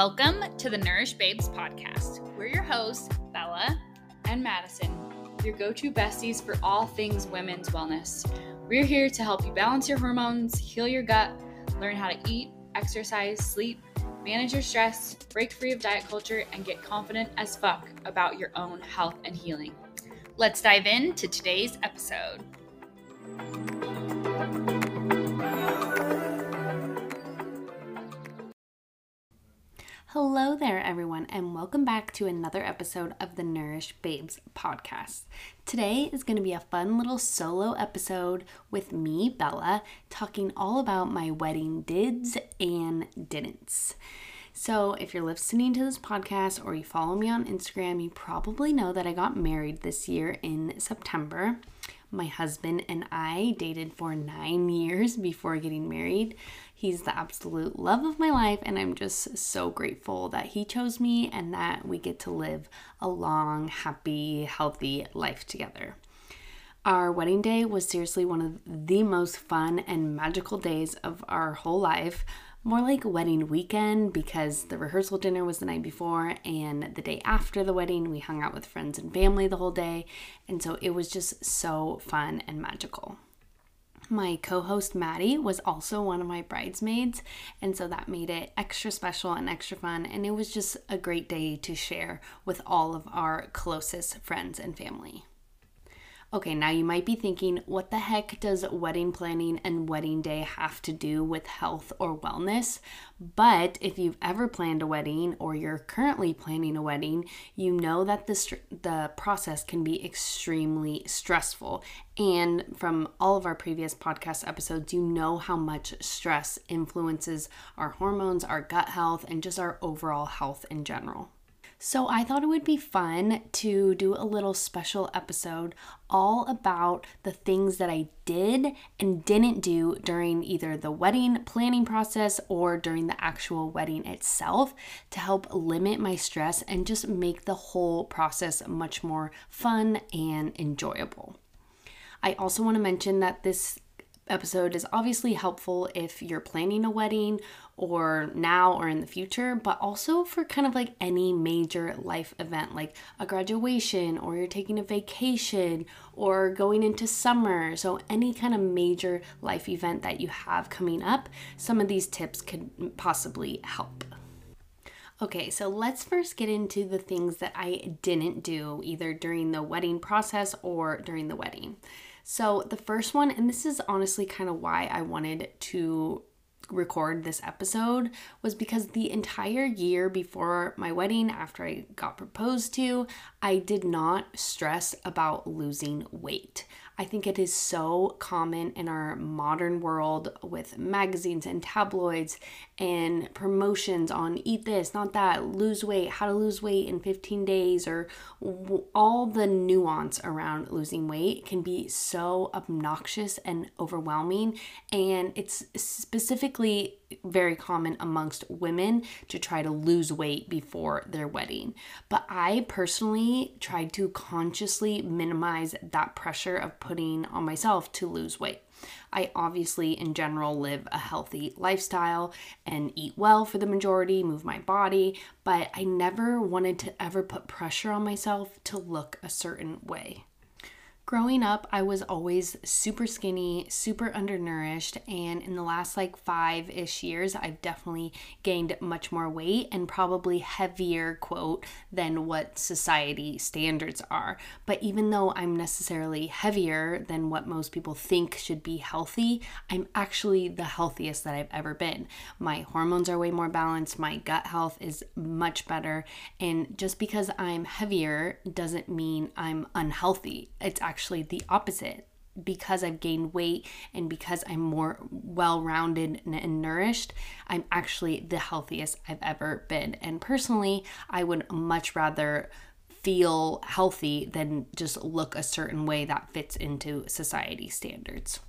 Welcome to the Nourish Babes podcast. We're your hosts, Bella and Madison, your go to besties for all things women's wellness. We're here to help you balance your hormones, heal your gut, learn how to eat, exercise, sleep, manage your stress, break free of diet culture, and get confident as fuck about your own health and healing. Let's dive into today's episode. Hello there, everyone, and welcome back to another episode of the Nourish Babes podcast. Today is going to be a fun little solo episode with me, Bella, talking all about my wedding dids and didn'ts. So, if you're listening to this podcast or you follow me on Instagram, you probably know that I got married this year in September. My husband and I dated for nine years before getting married. He's the absolute love of my life, and I'm just so grateful that he chose me and that we get to live a long, happy, healthy life together. Our wedding day was seriously one of the most fun and magical days of our whole life. More like wedding weekend because the rehearsal dinner was the night before, and the day after the wedding, we hung out with friends and family the whole day. And so it was just so fun and magical my co host Maddie was also one of my bridesmaids, and so that made it extra special and extra fun. And it was just a great day to share with all of our closest friends and family. Okay, now you might be thinking, what the heck does wedding planning and wedding day have to do with health or wellness? But if you've ever planned a wedding or you're currently planning a wedding, you know that the, the process can be extremely stressful. And from all of our previous podcast episodes, you know how much stress influences our hormones, our gut health, and just our overall health in general. So I thought it would be fun to do a little special episode all about the things that I did and didn't do during either the wedding planning process or during the actual wedding itself to help limit my stress and just make the whole process much more fun and enjoyable. I also want to mention that this episode is obviously helpful if you're planning a wedding or now or in the future, but also for kind of like any major life event like a graduation or you're taking a vacation or going into summer. So, any kind of major life event that you have coming up, some of these tips could possibly help. Okay, so let's first get into the things that I didn't do either during the wedding process or during the wedding. So, the first one, and this is honestly kind of why I wanted to record this episode, was because the entire year before my wedding, after I got proposed to, I did not stress about losing weight. I think it is so common in our modern world with magazines and tabloids and promotions on eat this, not that, lose weight, how to lose weight in 15 days, or all the nuance around losing weight can be so obnoxious and overwhelming. And it's specifically very common amongst women to try to lose weight before their wedding. But I personally tried to consciously minimize that pressure of putting on myself to lose weight. I obviously, in general, live a healthy lifestyle and eat well for the majority, move my body, but I never wanted to ever put pressure on myself to look a certain way. Growing up, I was always super skinny, super undernourished, and in the last like five ish years, I've definitely gained much more weight and probably heavier, quote, than what society standards are. But even though I'm necessarily heavier than what most people think should be healthy, I'm actually the healthiest that I've ever been. My hormones are way more balanced, my gut health is much better, and just because I'm heavier doesn't mean I'm unhealthy. It's actually actually the opposite. Because I've gained weight and because I'm more well rounded and nourished, I'm actually the healthiest I've ever been. And personally, I would much rather feel healthy than just look a certain way that fits into society standards.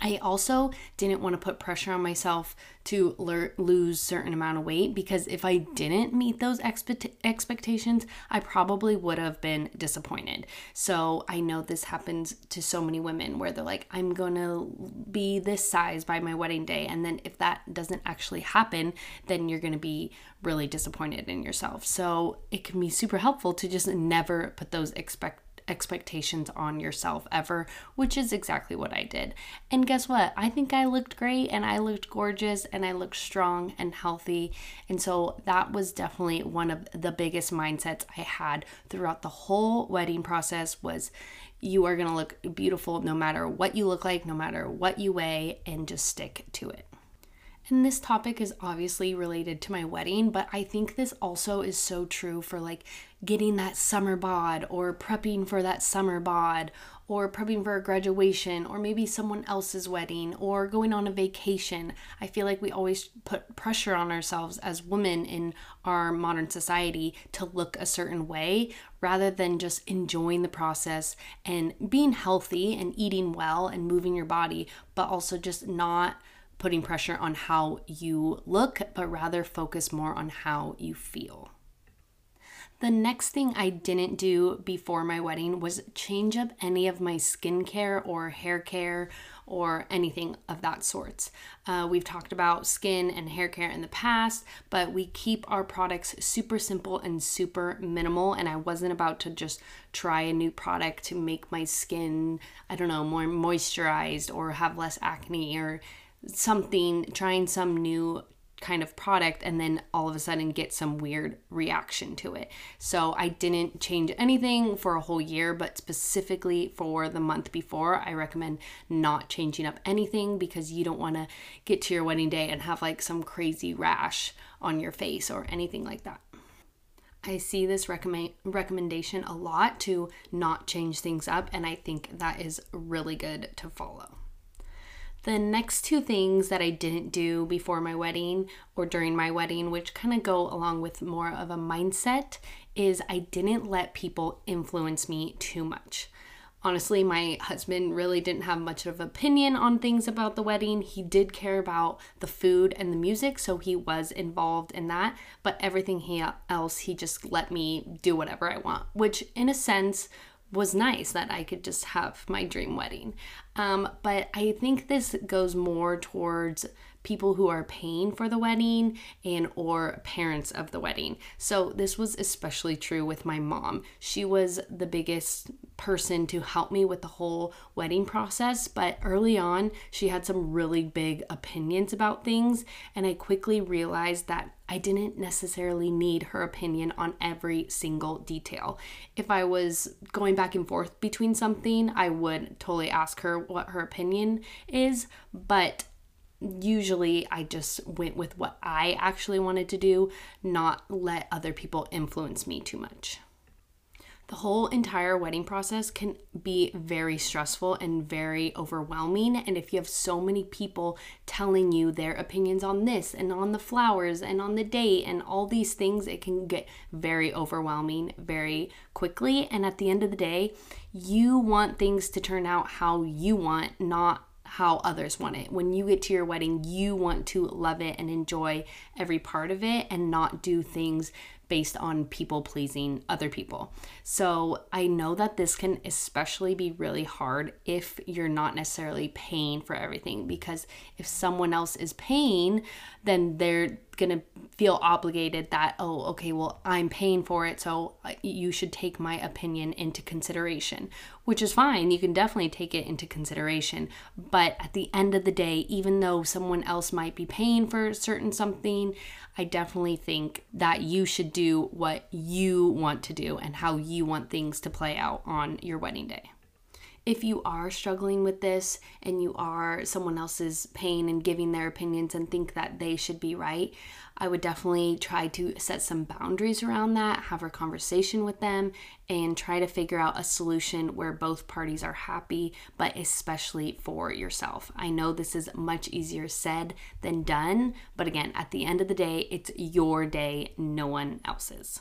I also didn't want to put pressure on myself to le- lose certain amount of weight because if I didn't meet those expect- expectations, I probably would have been disappointed. So I know this happens to so many women where they're like, I'm to be this size by my wedding day. And then if that doesn't actually happen, then you're to be really disappointed in yourself. So it can be super helpful to just never put those expect expectations on yourself ever, which is exactly what I did. And guess what? I think I looked great and I looked gorgeous and I looked strong and healthy. And so that was definitely one of the biggest mindsets I had throughout the whole wedding process was you are going to look beautiful no matter what you look like, no matter what you weigh and just stick to it. And this topic is obviously related to my wedding, but I think this also is so true for like getting that summer bod or prepping for that summer bod or prepping for a graduation or maybe someone else's wedding or going on a vacation. I feel like we always put pressure on ourselves as women in our modern society to look a certain way rather than just enjoying the process and being healthy and eating well and moving your body, but also just not putting pressure on how you look, but rather focus more on how you feel. The next thing I didn't do before my wedding was change up any of my skincare or hair care or anything of that sort. Uh, we've talked about skin and hair care in the past, but we keep our products super simple and super minimal. And I wasn't about to just try a new product to make my skin, I don't know, more moisturized or have less acne or something, trying some new kind of product and then all of a sudden get some weird reaction to it. So I didn't change anything for a whole year, but specifically for the month before, I recommend not changing up anything because you don't want to get to your wedding day and have like some crazy rash on your face or anything like that. I see this recommend recommendation a lot to not change things up and I think that is really good to follow. The next two things that I didn't do before my wedding or during my wedding, which kind of go along with more of a mindset, is I didn't let people influence me too much. Honestly, my husband really didn't have much of opinion on things about the wedding. He did care about the food and the music, so he was involved in that, but everything he else he just let me do whatever I want, which in a sense was nice that I could just have my dream wedding. Um, but I think this goes more towards people who are paying for the wedding and or parents of the wedding. So this was especially true with my mom. She was the biggest person to help me with the whole wedding process, but early on she had some really big opinions about things and I quickly realized that I didn't necessarily need her opinion on every single detail. If I was going back and forth between something, I would totally ask her what her opinion is, but usually I just went with what I actually wanted to do, not let other people influence me too much. The whole entire wedding process can be very stressful and very overwhelming. And if you have so many people telling you their opinions on this and on the flowers and on the date and all these things, it can get very overwhelming very quickly. And at the end of the day, you want things to turn out how you want, not how others want it. When you get to your wedding, you want to love it and enjoy every part of it and not do things based on people pleasing other people. So I know that this can especially be really hard if you're not necessarily paying for everything because if someone else is paying, then they're going to feel obligated that, oh, okay, well, I'm paying for it, so uh, you should take my opinion into consideration, which is fine. You can definitely take it into consideration. But at the end of the day, even though someone else might be paying for certain something, I definitely think that you should do what you want to do and how you want things to play out on your wedding day if you are struggling with this and you are someone else's pain and giving their opinions and think that they should be right, I would definitely try to set some boundaries around that, have a conversation with them, and try to figure out a solution where both parties are happy, but especially for yourself. I know this is much easier said than done, but again, at the end of the day, it's your day, no one else's.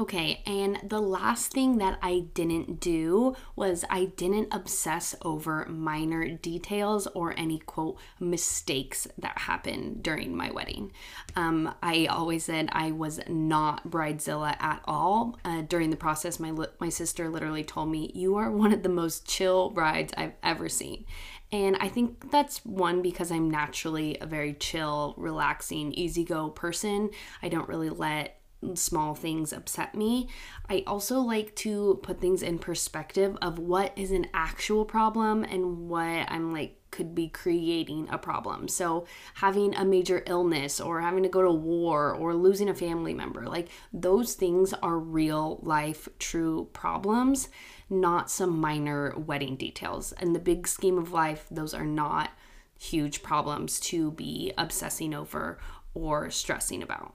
Okay, and the last thing that I didn't do was I didn't obsess over minor details or any quote mistakes that happened during my wedding. Um, I always said I was not bridezilla at all. Uh, during the process, my my sister literally told me, "You are one of the most chill brides I've ever seen," and I think that's one because I'm naturally a very chill, relaxing, easy go person. I don't really let small things upset me. I also like to put things in perspective of what is an actual problem and what I'm like could be creating a problem. So, having a major illness or having to go to war or losing a family member, like those things are real life, true problems, not some minor wedding details. In the big scheme of life, those are not huge problems to be obsessing over or stressing about.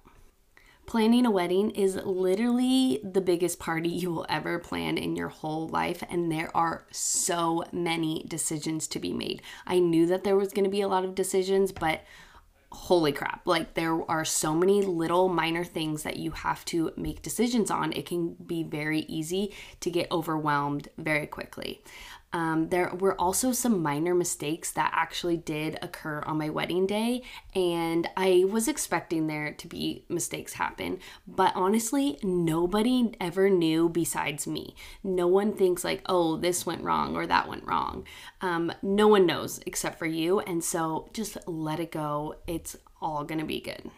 Planning a wedding is literally the biggest party you will ever plan in your whole life, and there are so many decisions to be made. I knew that there was going to be a lot of decisions, but holy crap, like there are so many little minor things that you have to make decisions on. It can be very easy to get overwhelmed very quickly. Um, there were also some minor mistakes that actually did occur on my wedding day, and I was expecting there to be mistakes happen, but honestly, nobody ever knew besides me. No one thinks, like, oh, this went wrong or that went wrong. Um, no one knows except for you, and so just let it go. It's all gonna be good.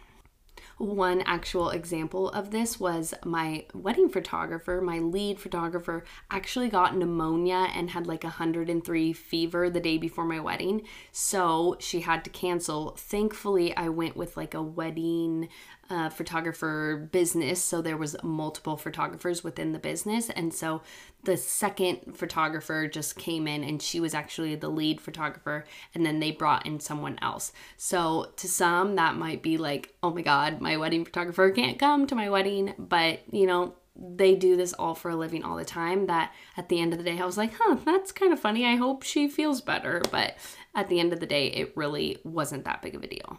One actual example of this was my wedding photographer, my lead photographer, actually got pneumonia and had like 103 fever the day before my wedding. So she had to cancel. Thankfully, I went with like a wedding uh, photographer business so there was multiple photographers within the business and so the second photographer just came in and she was actually the lead photographer and then they brought in someone else so to some that might be like oh my god my wedding photographer can't come to my wedding but you know they do this all for a living all the time that at the end of the day I was like, huh, that's kind of funny. I hope she feels better. But at the end of the day, it really wasn't that big of a deal.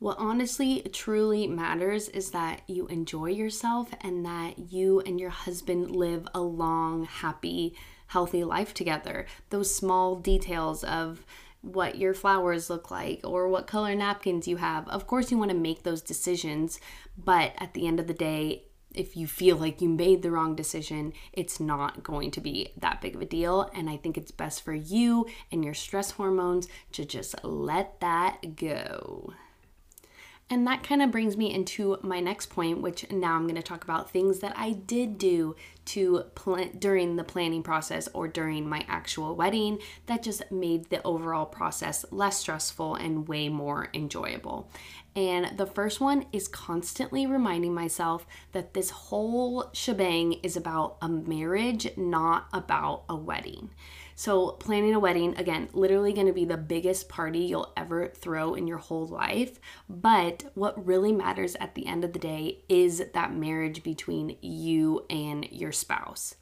What honestly truly matters is that you enjoy yourself and that you and your husband live a long, happy, healthy life together. Those small details of what your flowers look like or what color napkins you have. Of course, you want to make those decisions, but at the end of the day, if you feel like you made the wrong decision, it's not going to be that big of a deal. And I think it's best for you and your stress hormones to just let that go. And that kind of brings me into my next point, which now I'm going to talk about things that I did do to plan during the planning process or during my actual wedding that just made the overall process less stressful and way more enjoyable. And the first one is constantly reminding myself that this whole shebang is about a marriage, not about a wedding. So, planning a wedding, again, literally going to be the biggest party you'll ever throw in your whole life. But what really matters at the end of the day is that marriage between you and your spouse.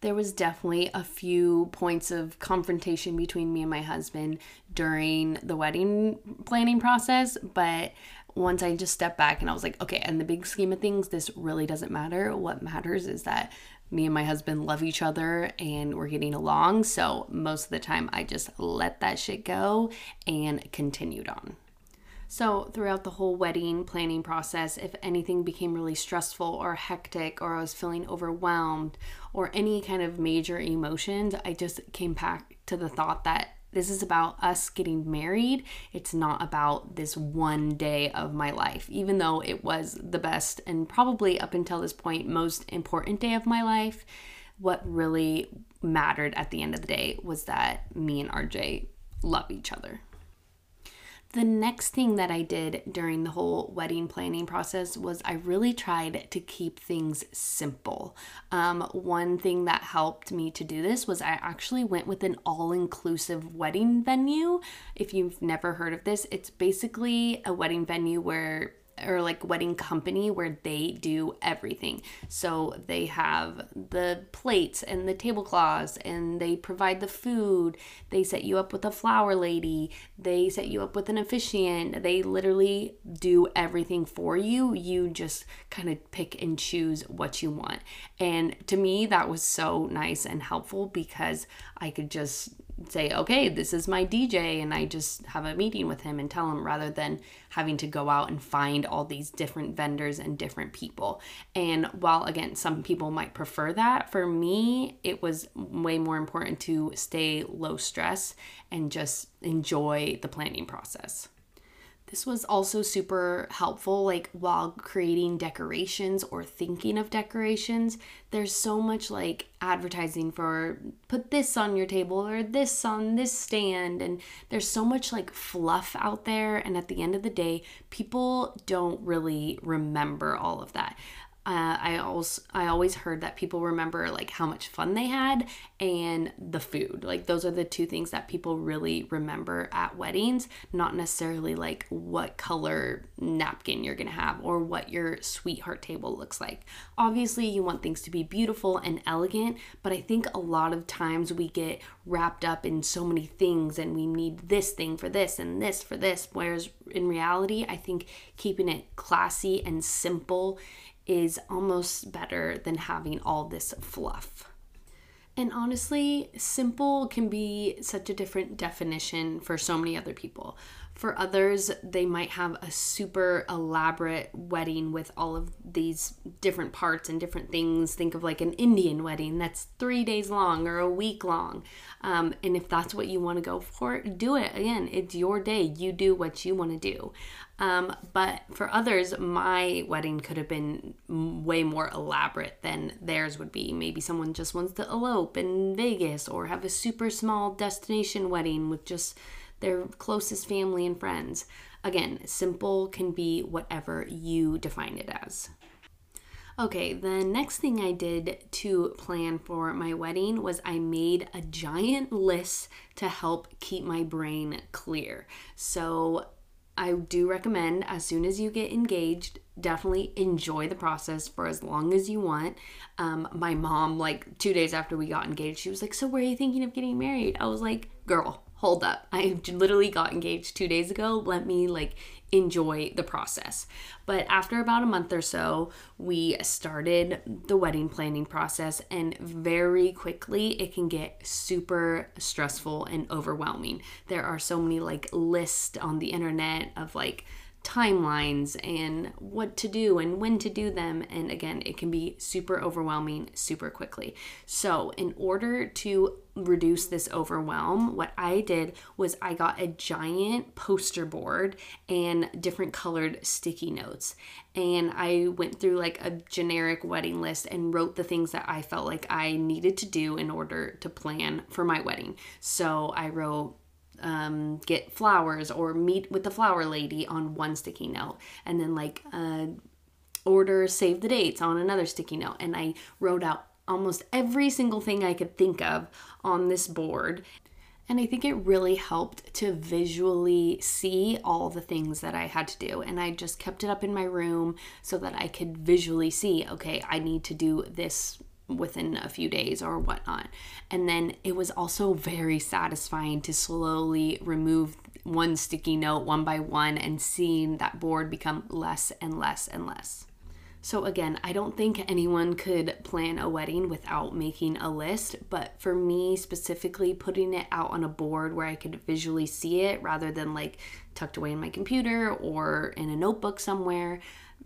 There was definitely a few points of confrontation between me and my husband during the wedding planning process, but once I just stepped back and I was like, okay, in the big scheme of things, this really doesn't matter. What matters is that me and my husband love each other and we're getting along. So most of the time, I just let that shit go and continued on. So, throughout the whole wedding planning process, if anything became really stressful or hectic, or I was feeling overwhelmed, or any kind of major emotions, I just came back to the thought that this is about us getting married. It's not about this one day of my life, even though it was the best and probably up until this point, most important day of my life. What really mattered at the end of the day was that me and RJ love each other. The next thing that I did during the whole wedding planning process was I really tried to keep things simple. Um, one thing that helped me to do this was I actually went with an all inclusive wedding venue. If you've never heard of this, it's basically a wedding venue where or like wedding company where they do everything. So they have the plates and the tablecloths and they provide the food. They set you up with a flower lady. They set you up with an officiant. They literally do everything for you. You just kind of pick and choose what you want. And to me, that was so nice and helpful because I could just say, okay, this is my DJ, and I just have a meeting with him and tell him rather than having to go out and find all these different vendors and different people. And while, again, some people might prefer that, for me, it was way more important to stay low stress and just enjoy the planning process. This was also super helpful, like while creating decorations or thinking of decorations. There's so much like advertising for put this on your table or this on this stand, and there's so much like fluff out there. And at the end of the day, people don't really remember all of that. Uh, I always I always heard that people remember like how much fun they had and the food. Like those are the two things that people really remember at weddings, not necessarily like what color napkin you're to have or what your sweetheart table looks like. Obviously, you want things to be beautiful and elegant, but I think a lot of times we get wrapped up in so many things and we need this thing for this and this for this whereas in reality, I think keeping it classy and simple is almost better than having all this fluff. And honestly, simple can be such a different definition for so many other people. For others, they might have a super elaborate wedding with all of these different parts and different things. Think of like an Indian wedding that's three days long or a week long. Um, and if that's what you want to go for, do it. Again, it's your day. You do what you want to do. Um, but for others, my wedding could have been way more elaborate than theirs would be. Maybe someone just wants to elope in Vegas or have a super small destination wedding with just their closest family and friends. Again, simple can be whatever you define it as. Okay, the next thing I did to plan for my wedding was I made a giant list to help keep my brain clear. So I do recommend as soon as you get engaged, definitely enjoy the process for as long as you want. Um, my mom, like two days after we got engaged, she was like, So, where are you thinking of getting married? I was like, Girl, hold up. I literally got engaged two days ago. Let me like enjoy the process. But after about a month or so, we started the wedding planning process, and very quickly it can get super stressful and overwhelming. There are so many like lists on the internet of like timelines and what to do and when to do them. And again, it can be super overwhelming super quickly. So, in order to reduce this overwhelm, what I did was I got a giant poster board and different colored sticky notes. And I went through like a generic wedding list and wrote the things that I felt like I needed to do in order to plan for my wedding. So I wrote um, get flowers or meet with the flower lady on one sticky note, and then like uh, order save the dates on another sticky note. And I wrote out almost every single thing I could think of on this board. And I think it really helped to visually see all the things that I had to do. And I just kept it up in my room so that I could visually see okay, I need to do this within a few days or whatnot. And then it was also very satisfying to slowly remove one sticky note one by one and seeing that board become less and less and less. So, again, I don't think anyone could plan a wedding without making a list, but for me specifically, putting it out on a board where I could visually see it rather than like tucked away in my computer or in a notebook somewhere,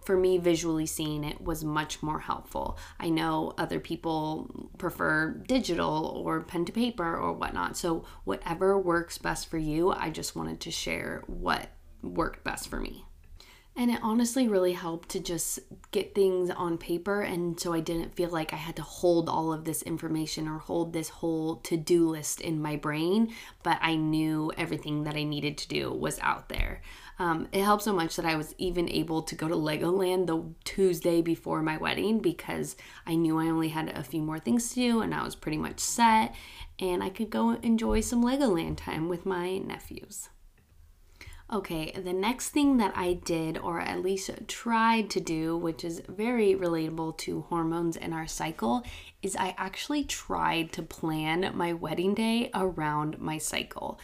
for me, visually seeing it was much more helpful. I know other people prefer digital or pen to paper or whatnot. So, whatever works best for you, I just wanted to share what worked best for me. And it honestly really helped to just get things on paper. And so I didn't feel like I had to hold all of this information or hold this whole to do list in my brain, but I knew everything that I needed to do was out there. Um, it helped so much that I was even able to go to Legoland the Tuesday before my wedding because I knew I only had a few more things to do and I was pretty much set, and I could go enjoy some Legoland time with my nephews. Okay, the next thing that I did, or at least tried to do, which is very relatable to hormones and our cycle, is I actually tried to plan my wedding day around my cycle.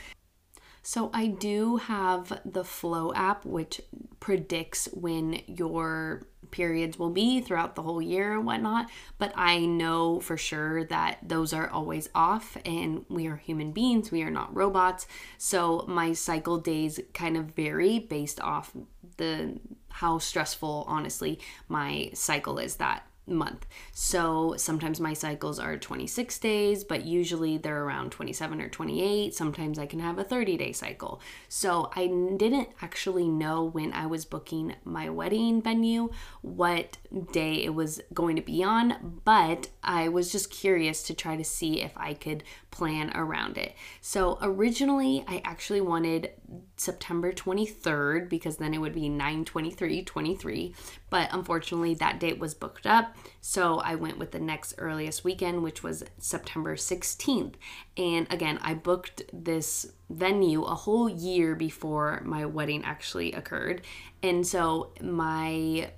So I do have the Flo app, which predicts when your periods will be throughout the whole year and whatnot. But I know for sure that those are always off, and we are human beings, we are not robots. So my cycle days kind of vary based off the how stressful honestly my cycle is that month. So sometimes my cycles are 26 days, but usually they're around 27 or 28. Sometimes I can have a 30 day cycle. So I didn't actually know when I was booking my wedding venue what day it was going to be on, but I was just curious to try to see if I could plan around it. So originally I actually wanted September 23rd because then it would be 923 23. But unfortunately, that date was booked up. So I went with the next earliest weekend, which was September 16th. And again, I booked this venue a whole year before my wedding actually occurred. And so my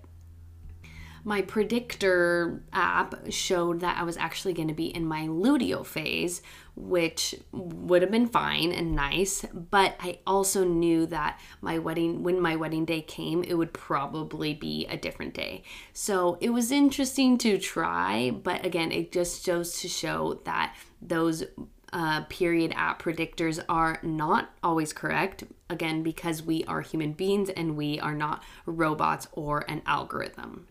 my predictor app showed that I was actually going to be in my luteal phase, which would have been fine and nice. But I also knew that my wedding, when my wedding day came, it would probably be a different day. So it was interesting to try, but again, it just goes to show that those uh, period app predictors are not always correct. Again, because we are human beings and we are not robots or an algorithm.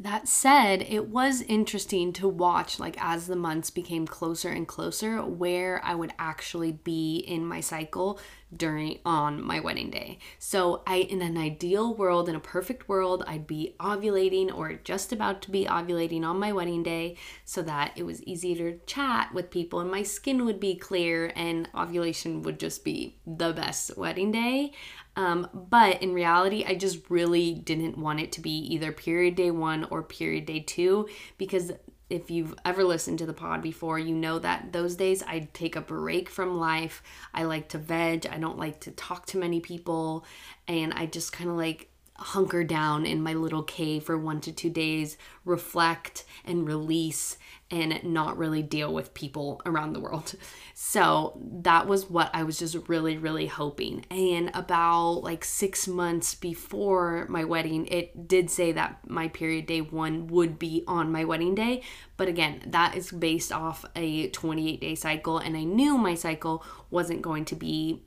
That said, it was interesting to watch, like, as the months became closer and closer, where I would actually be in my cycle during on my wedding day. So, I in an ideal world, in a perfect world, I'd be ovulating or just about to be ovulating on my wedding day so that it was easier to chat with people and my skin would be clear and ovulation would just be the best wedding day. Um, but in reality, I just really didn't want it to be either period day one or period day two because if you've ever listened to the pod before, you know that those days I take a break from life. I like to veg. I don't like to talk to many people. And I just kind of like hunker down in my little cave for one to two days, reflect and release and not really deal with people around the world. So that was what I was just really, really hoping. And about like six months before my wedding, it did say that my period day one would be on my wedding day. But again, that is based off a 28 day cycle. And I knew my cycle wasn't going to be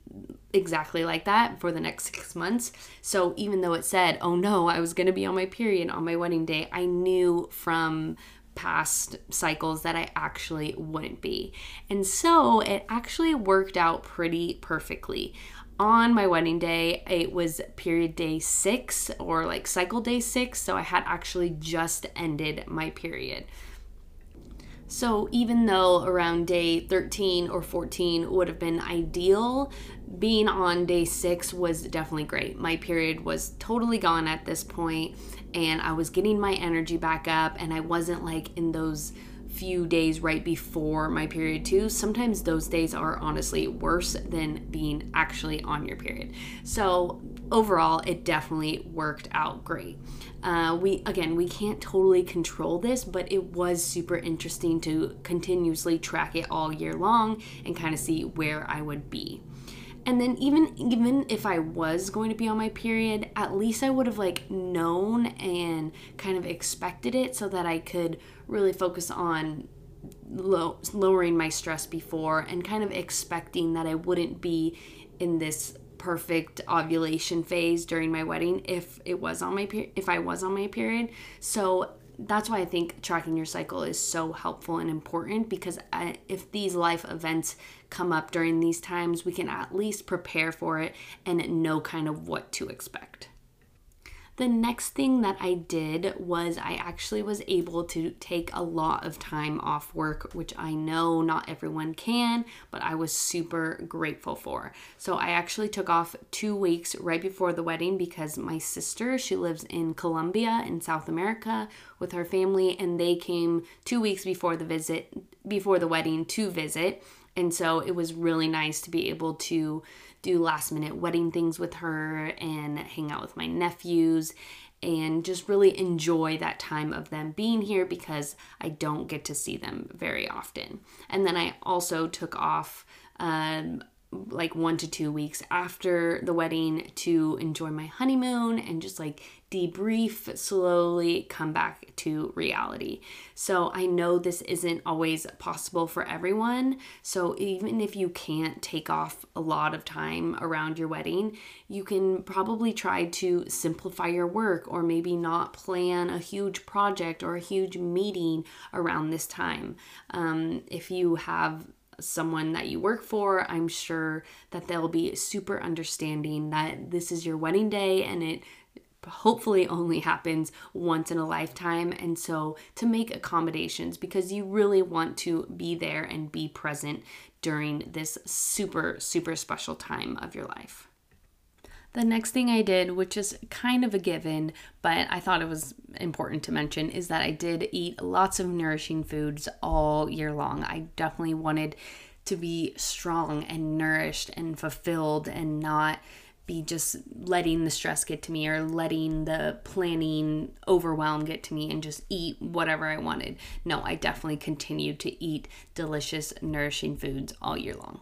exactly like that for the next six months. So even though it said, oh no, I was going to be on my period on my wedding day, I knew from past cycles that I actually wouldn't be. And so it actually worked out pretty perfectly. On my wedding day, it was period day six or like cycle day six, so I had actually just ended my period. So, even though around day 13 or 14 would have been ideal, being on day six was definitely great. My period was totally gone at this point, and I was getting my energy back up, and I wasn't like in those few days right before my period too. Sometimes those days are honestly worse than being actually on your period. So overall, it definitely worked out great. Uh, we again, we can't totally control this, but it was super interesting to continuously track it all year long and kind of see where I would be and then even even if I was going to be on my period, at least I would have like known and kind of expected it so that I could really focus on low, lowering my stress before and kind of expecting that I wouldn't be in this perfect ovulation phase during my wedding if it was on my per- if I was on my period. So that's why I think tracking your cycle is so helpful and important because I, if these life events come up during these times, we can at least prepare for it and know kind of what to expect. The next thing that I did was I actually was able to take a lot of time off work, which I know not everyone can, but I was super grateful for. So I actually took off two weeks right before the wedding because my sister, she lives in Colombia in South America with her family, and they came two weeks before the visit, before the wedding to visit. And so it was really nice to be able to do last minute wedding things with her and hang out with my nephews and just really enjoy that time of them being here because I don't get to see them very often. And then I also took off um, like one to two weeks after the wedding to enjoy my honeymoon and just like debrief, slowly come back to reality. So I know this isn't always possible for everyone. So even if you can't take off a lot of time around your wedding, you can probably try to simplify your work or maybe not plan a huge project or a huge meeting around this time. Um, if you have someone that you work for, I'm sure that they'll be super understanding that this is your wedding day and it hopefully only happens once in a lifetime. And so to make accommodations because you really want to be there and be present during this super, super special time of your life. The next thing I did, which is kind of a given, but I thought it was important to mention, is that I did eat lots of nourishing foods all year long. I definitely wanted to be strong and nourished and fulfilled and not be just letting the stress get to me or letting the planning overwhelm get to me and just eat whatever I wanted. No, I definitely continued to eat delicious, nourishing foods all year long.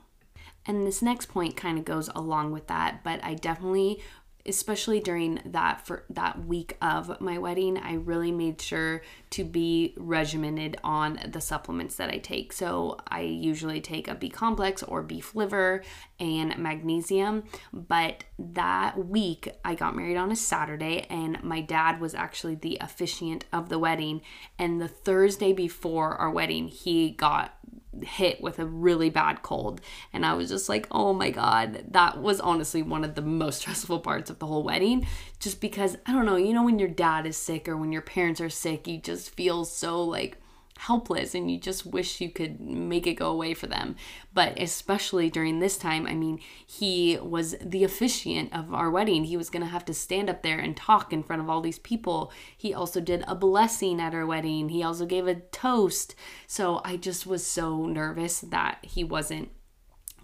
And this next point kind of goes along with that, but I definitely especially during that for that week of my wedding i really made sure to be regimented on the supplements that i take. So i usually take a b complex or beef liver and magnesium but that week i got married on a saturday and my dad was actually the officiant of the wedding. And the thursday before our wedding he got hit with a really bad cold. And I was just like, oh my God, that was honestly one of the most stressful parts of the whole wedding. Just because, I don't know, you know, when your dad is sick or when your parents are sick, you just feel so like helpless and you just wish you could make it go away for them. But especially during this time, I mean, he was the officiant of our wedding. He was going to have to stand up there and talk in front of all these people. He also did a blessing at our wedding, he also gave a toast. So I just was so nervous that he wasn't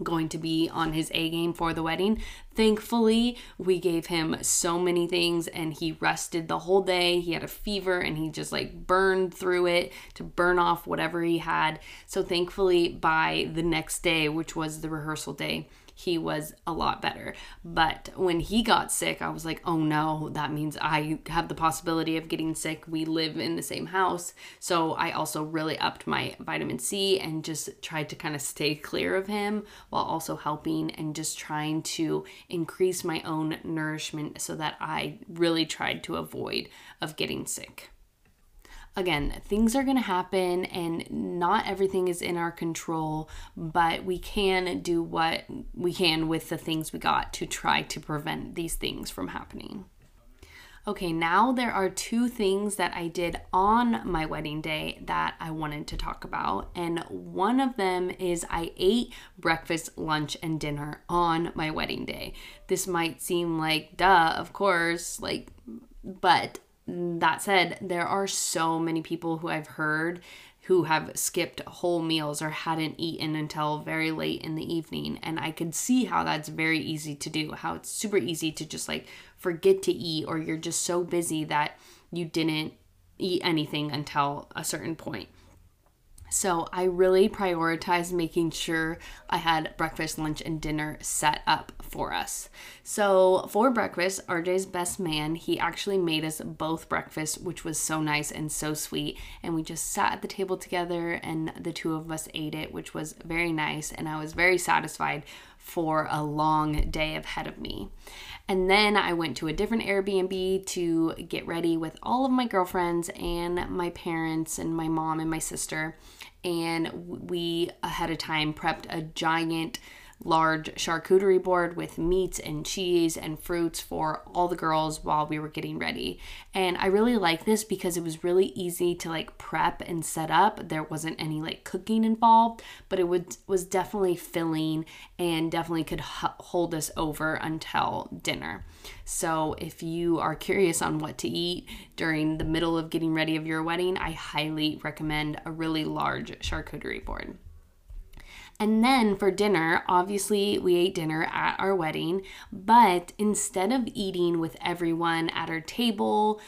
going to be on his A game for the wedding. Thankfully, we gave him so many things and he rested the whole day. He had a fever and he just like burned through it to burn off whatever he had. So, thankfully, by the next day, which was the rehearsal day, he was a lot better. But when he got sick, I was like, oh no, that means I have the possibility of getting sick. We live in the same house. So I also really upped my vitamin C and just tried to kind of stay clear of him while also helping and just trying to increase my own nourishment so that I really tried to avoid of getting sick again, things are going to happen and not everything is in our control, but we can do what we can with the things we got to try to prevent these things from happening. Okay, now there are two things that I did on my wedding day that I wanted to talk about. And one of them is I ate breakfast, lunch, and dinner on my wedding day. This might seem like, duh, of course, like, but that said, there are so many people who I've heard who have skipped whole meals or hadn't eaten until very late in the evening. And I could see how that's very easy to do, how it's super easy to just like forget to eat, or you're just so busy that you didn't eat anything until a certain point. So I really prioritized making sure I had breakfast, lunch, and dinner set up for us. So for breakfast, RJ's best man, he actually made us both breakfast, which was so nice and so sweet. And we just sat at the table together and the two of us ate it, which was very nice. And I was very satisfied for a long day ahead of me. And then I went to a different Airbnb to get ready with all of my girlfriends and my parents and my mom and my sister. And we uh, ahead of time prepped a giant large charcuterie board with meats and cheese and fruits for all the girls while we were getting ready. And I really like this because it was really easy to like prep and set up. There wasn't any like cooking involved, but it would was definitely filling and definitely could h- hold us over until dinner. So if you are curious on what to eat during the middle of getting ready of your wedding, I highly recommend a really large charcuterie board. And then for dinner, obviously, we ate dinner at our wedding, but instead of eating with everyone at our table,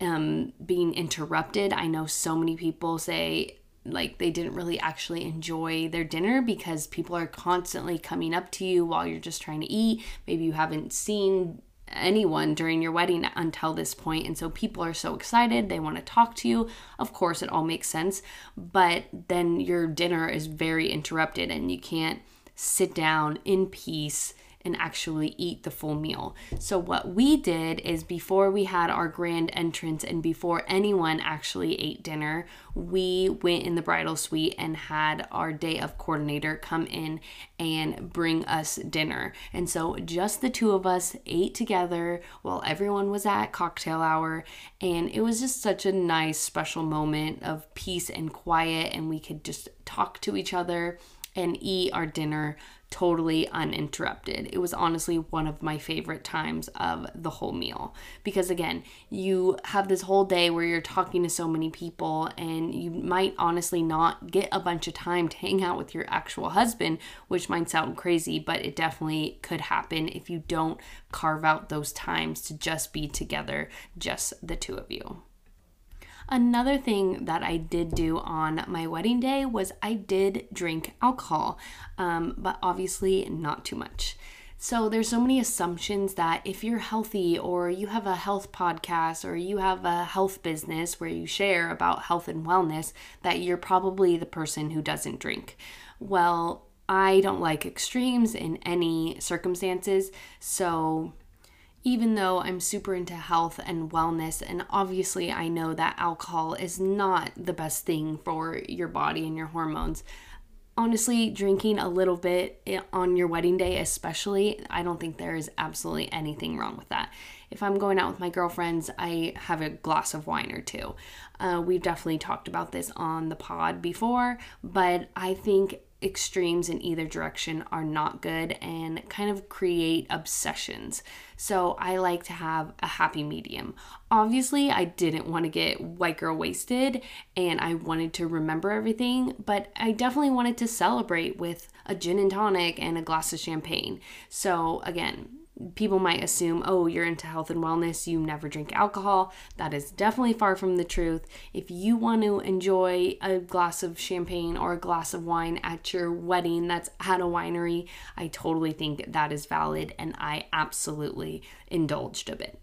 um, being interrupted, I know so many people say, like they didn't really actually enjoy their dinner because people are constantly coming up to you while you're just trying to eat. Maybe you haven't seen anyone during your wedding until this point and so people are so excited they want to talk to you. Of course it all makes sense but then your dinner is very interrupted and you can't sit down in peace and actually eat the full meal. So, what we did is before we had our grand entrance and before anyone actually ate dinner, we went in the bridal suite and had our day of coordinator come in and bring us dinner. And so, just the two of us ate together while everyone was at cocktail hour. And it was just such a nice, special moment of peace and quiet, and we could just talk to each other and eat our dinner totally uninterrupted. It was honestly one of my favorite times of the whole meal because, again, you have this whole day where you're talking to so many people, and you might honestly not get a bunch of time to hang out with your actual husband, which might sound crazy, but it definitely could happen if you don't carve out those times to just be together, just the two of you. Another thing that I did do on my wedding day was I did drink alcohol, um, but obviously not too much. So there's so many assumptions that if you're healthy or you have a health podcast or you have a health business where you share about health and wellness that you're probably the person who doesn't drink. Well, I don't like extremes in any circumstances, so even though I'm super into health and wellness, and obviously I know that alcohol is not the best thing for your body and your hormones. Honestly, drinking a little bit on your wedding day, especially, I don't think there is absolutely anything wrong with that. If I'm going out with my girlfriends, I have a glass of wine or two. Uh, we've definitely talked about this on the pod before, but I think extremes in either direction are not good and kind of create obsessions. So I like to have a happy medium. Obviously, I didn't want to get white girl wasted and I wanted to remember everything, but I definitely wanted to celebrate with a gin and tonic and a glass of champagne. So again, people might assume, oh, you're into health and wellness, you never drink alcohol. That is definitely far from the truth. If you want to enjoy a glass of champagne or a glass of wine at your wedding that's at a winery, I totally think that is valid and I absolutely indulged a bit.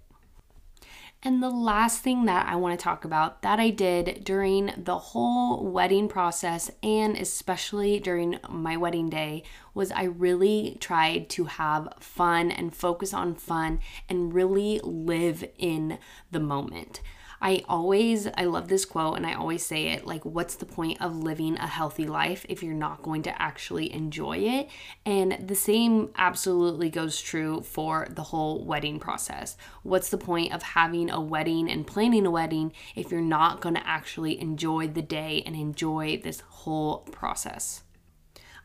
And the last thing that I want to talk about that I did during the whole wedding process and especially during my wedding day was I really tried to have fun and focus on fun and really live in the moment. I always, I love this quote and I always say it like, what's the point of living a healthy life if you're not going to actually enjoy it? And the same absolutely goes true for the whole wedding process. What's the point of having a wedding and planning a wedding if you're not going to actually enjoy the day and enjoy this whole process?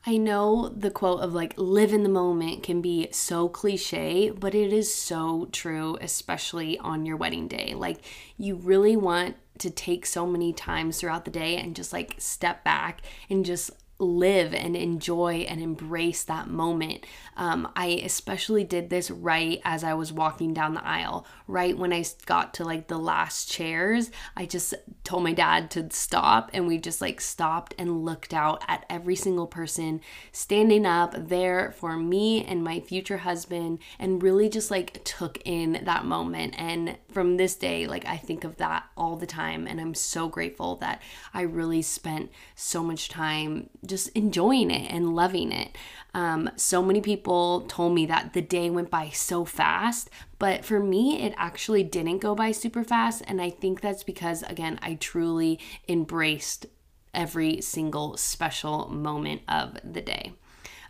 I know the quote of like live in the moment can be so cliche, but it is so true, especially on your wedding day. Like, you really want to take so many times throughout the day and just like step back and just live and enjoy and embrace that moment. Um, I especially did this right as I was walking down the aisle, right when I got to like the last chairs. I just told my dad to stop, and we just like stopped and looked out at every single person standing up there for me and my future husband, and really just like took in that moment. And from this day, like I think of that all the time, and I'm so grateful that I really spent so much time just enjoying it and loving it. Um, so many people told me that the day went by so fast, but for me, it actually didn't go by super fast. And I think that's because, again, I truly embraced every single special moment of the day.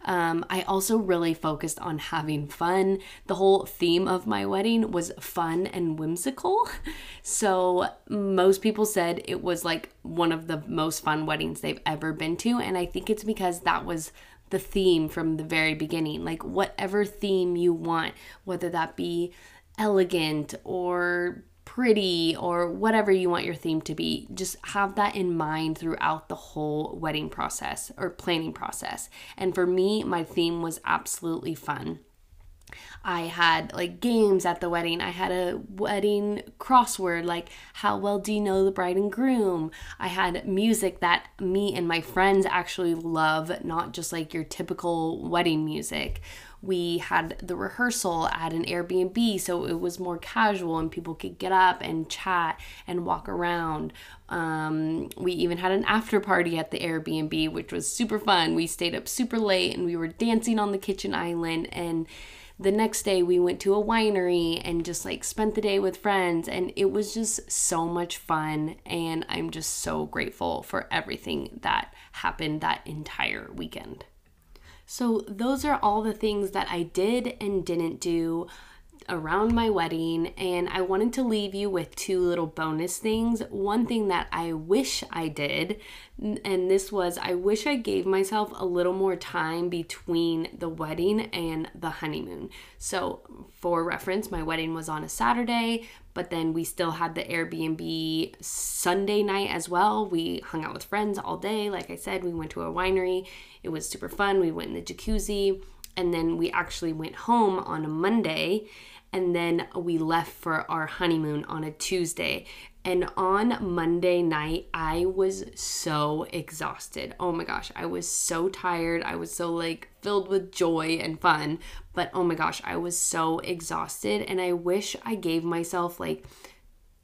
Um, I also really focused on having fun. The whole theme of my wedding was fun and whimsical. So most people said it was like one of the most fun weddings they've ever been to. And I think it's because that was the theme from the very beginning. Like, whatever theme you want, whether that be elegant or pretty or whatever you want your theme to be. Just have that in mind throughout the whole wedding process or planning process. And for me, my theme was absolutely fun. I had like games at the wedding. I had a wedding crossword like how well do you know the bride and groom? I had music that me and my friends actually love, not just like your typical wedding music. We had the rehearsal at an Airbnb, so it was more casual and people could get up and chat and walk around. Um, we even had an after party at the Airbnb, which was super fun. We stayed up super late and we were dancing on the kitchen island and the next day we went to a winery and just like spent the day with friends and it was just so much fun and I'm just so grateful for everything that happened that entire weekend. So those are all the things that I did and didn't do around my wedding, and I wanted to leave you with two little bonus things. One thing that I wish I did, and this was I wish I gave myself a little more time between the wedding and the honeymoon. So, for reference, my wedding was on a Saturday, but then we still had the Airbnb Sunday night as well. We hung out with friends all day. Like I said, we went to a winery. It was super fun. We went in the jacuzzi and then we actually went home on a Monday and then we left for our honeymoon on a Tuesday. And on Monday night, I was so exhausted. Oh my gosh, I was so tired. I was so like filled with joy and fun. But oh my gosh, I was so exhausted. And I wish I gave myself like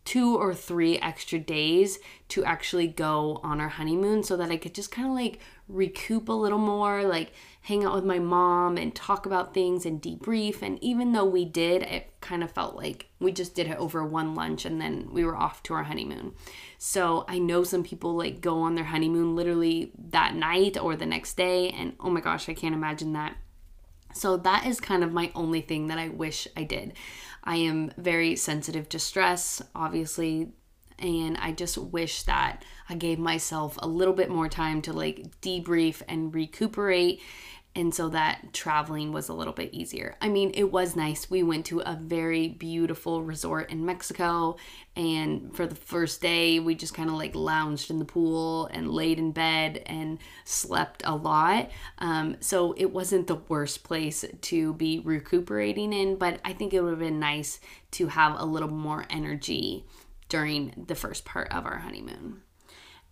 two or three extra days to actually go on our honeymoon so that I could just kind of like recoup a little more, like hang out with my mom and talk about things and debrief. And even though we did, it kind of felt like we just did it over one lunch and then we were off to our honeymoon. So I know some people like go on their honeymoon literally that night or the next day. And oh my gosh, I can't imagine that. So that is kind of my only thing that I wish I did. I am very sensitive to stress, obviously, and I just wish that I gave myself a little bit more time to like debrief and recuperate and so that traveling was a little bit easier. I mean, it was nice. We went to a very beautiful resort in Mexico, and for the first day, we just kind of like lounged in the pool and laid in bed and slept a lot. Um, so it wasn't the worst place to be recuperating in, but I think it would have been nice to have a little more energy during the first part of our honeymoon.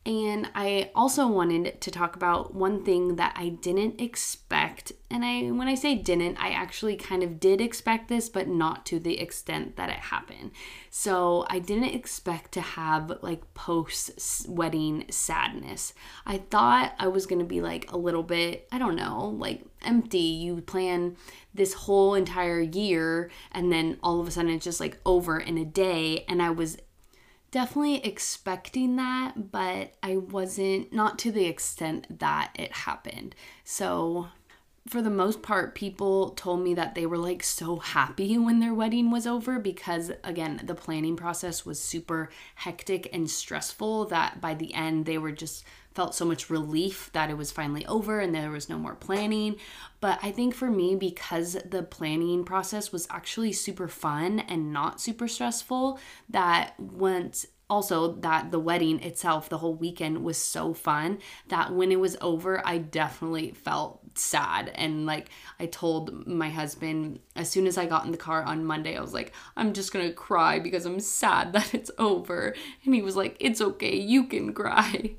And I also wanted to talk about one thing that I didn't expect. And I when I say didn't, I actually kind of did expect this, but not to the extent that it happened. So, I didn't expect to have like post wedding sadness. I thought I was going to be like a little bit, I don't know, like empty. You plan this whole entire year and then all of a sudden it's just like over in a day and I was definitely expecting that, but I wasn't, not to the extent that it happened. So, for the most part, people told me that they were like so happy when their wedding was over because, again, the planning process was super hectic and stressful that by the end they were just felt so much relief that it was finally over and there was no more planning. But I think for me, because the planning process was actually super fun and not super stressful, that once also that the wedding itself the whole weekend was so fun that when it was over i definitely felt sad. And like i told my husband as soon as i got in the car on monday i was like i'm just gonna cry because i'm sad that it's over. And he was like it's okay. You can cry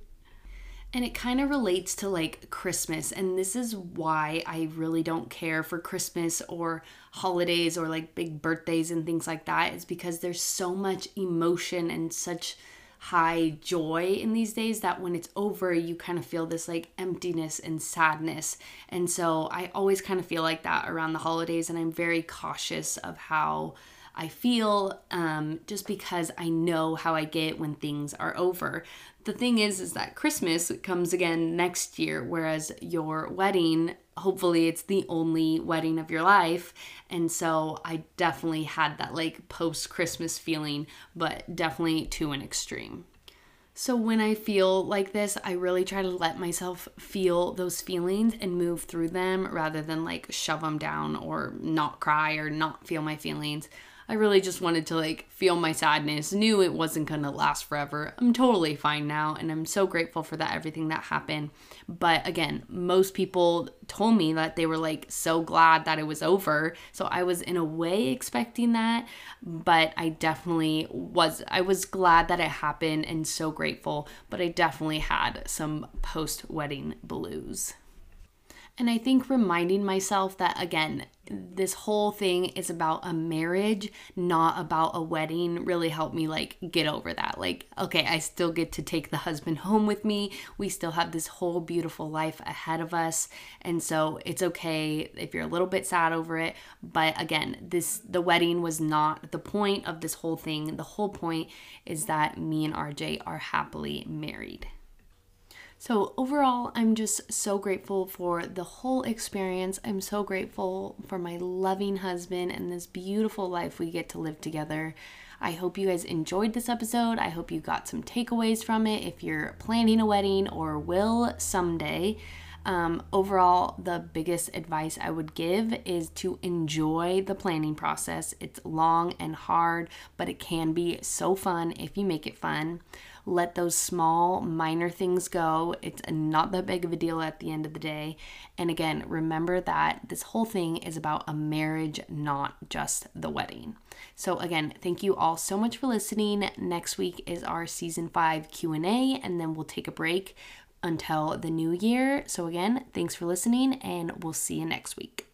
and it kind of relates to like Christmas. And this is why I really don't care for Christmas or holidays or like big birthdays and things like that, is because there's so much emotion and such high joy in these days that when it's over, you kind of feel this like emptiness and sadness. And so I always kind of feel like that around the holidays. And I'm very cautious of how I feel um, just because I know how I get when things are over. The thing is is that christmas comes again next year whereas your wedding hopefully it's the only wedding of your life. And so i definitely had that like post christmas feeling but definitely to an extreme. So when I feel like this, I really try to let myself feel those feelings and move through them rather than like shove them down or not cry or not feel my feelings. I really just wanted to like feel my sadness, knew it wasn't going to last forever. I'm totally fine now and I'm so grateful for that everything that happened. But again, most people told me that they were like so glad that it was over. So I was in a way expecting that, but I definitely was I was glad that it happened and so grateful, but I definitely had some post-wedding blues. And I think reminding myself that, again, this whole thing is about a marriage, not about a wedding, really helped me like get over that. Like, okay, I still get to take the husband home with me. We still have this whole beautiful life ahead of us. And so it's okay if you're a little bit sad over it. But again, this, the wedding was not the point of this whole thing. The whole point is that me and RJ are happily married. So, overall, I'm just so grateful for the whole experience. I'm so grateful for my loving husband and this beautiful life we get to live together. I hope you guys enjoyed this episode. I hope you got some takeaways from it if you're planning a wedding or will someday. Um, overall, the biggest advice I would give is to enjoy the planning process. It's long and hard, but it can be so fun if you make it fun let those small, minor things go. It's not that big of a deal at the end of the day. And again, remember that this whole thing is about a marriage, not just the wedding. So again, thank you all so much for listening. Next week is our season 5 Q&A and then we'll take a break until the new year. So again, thanks for listening and we'll see you next week.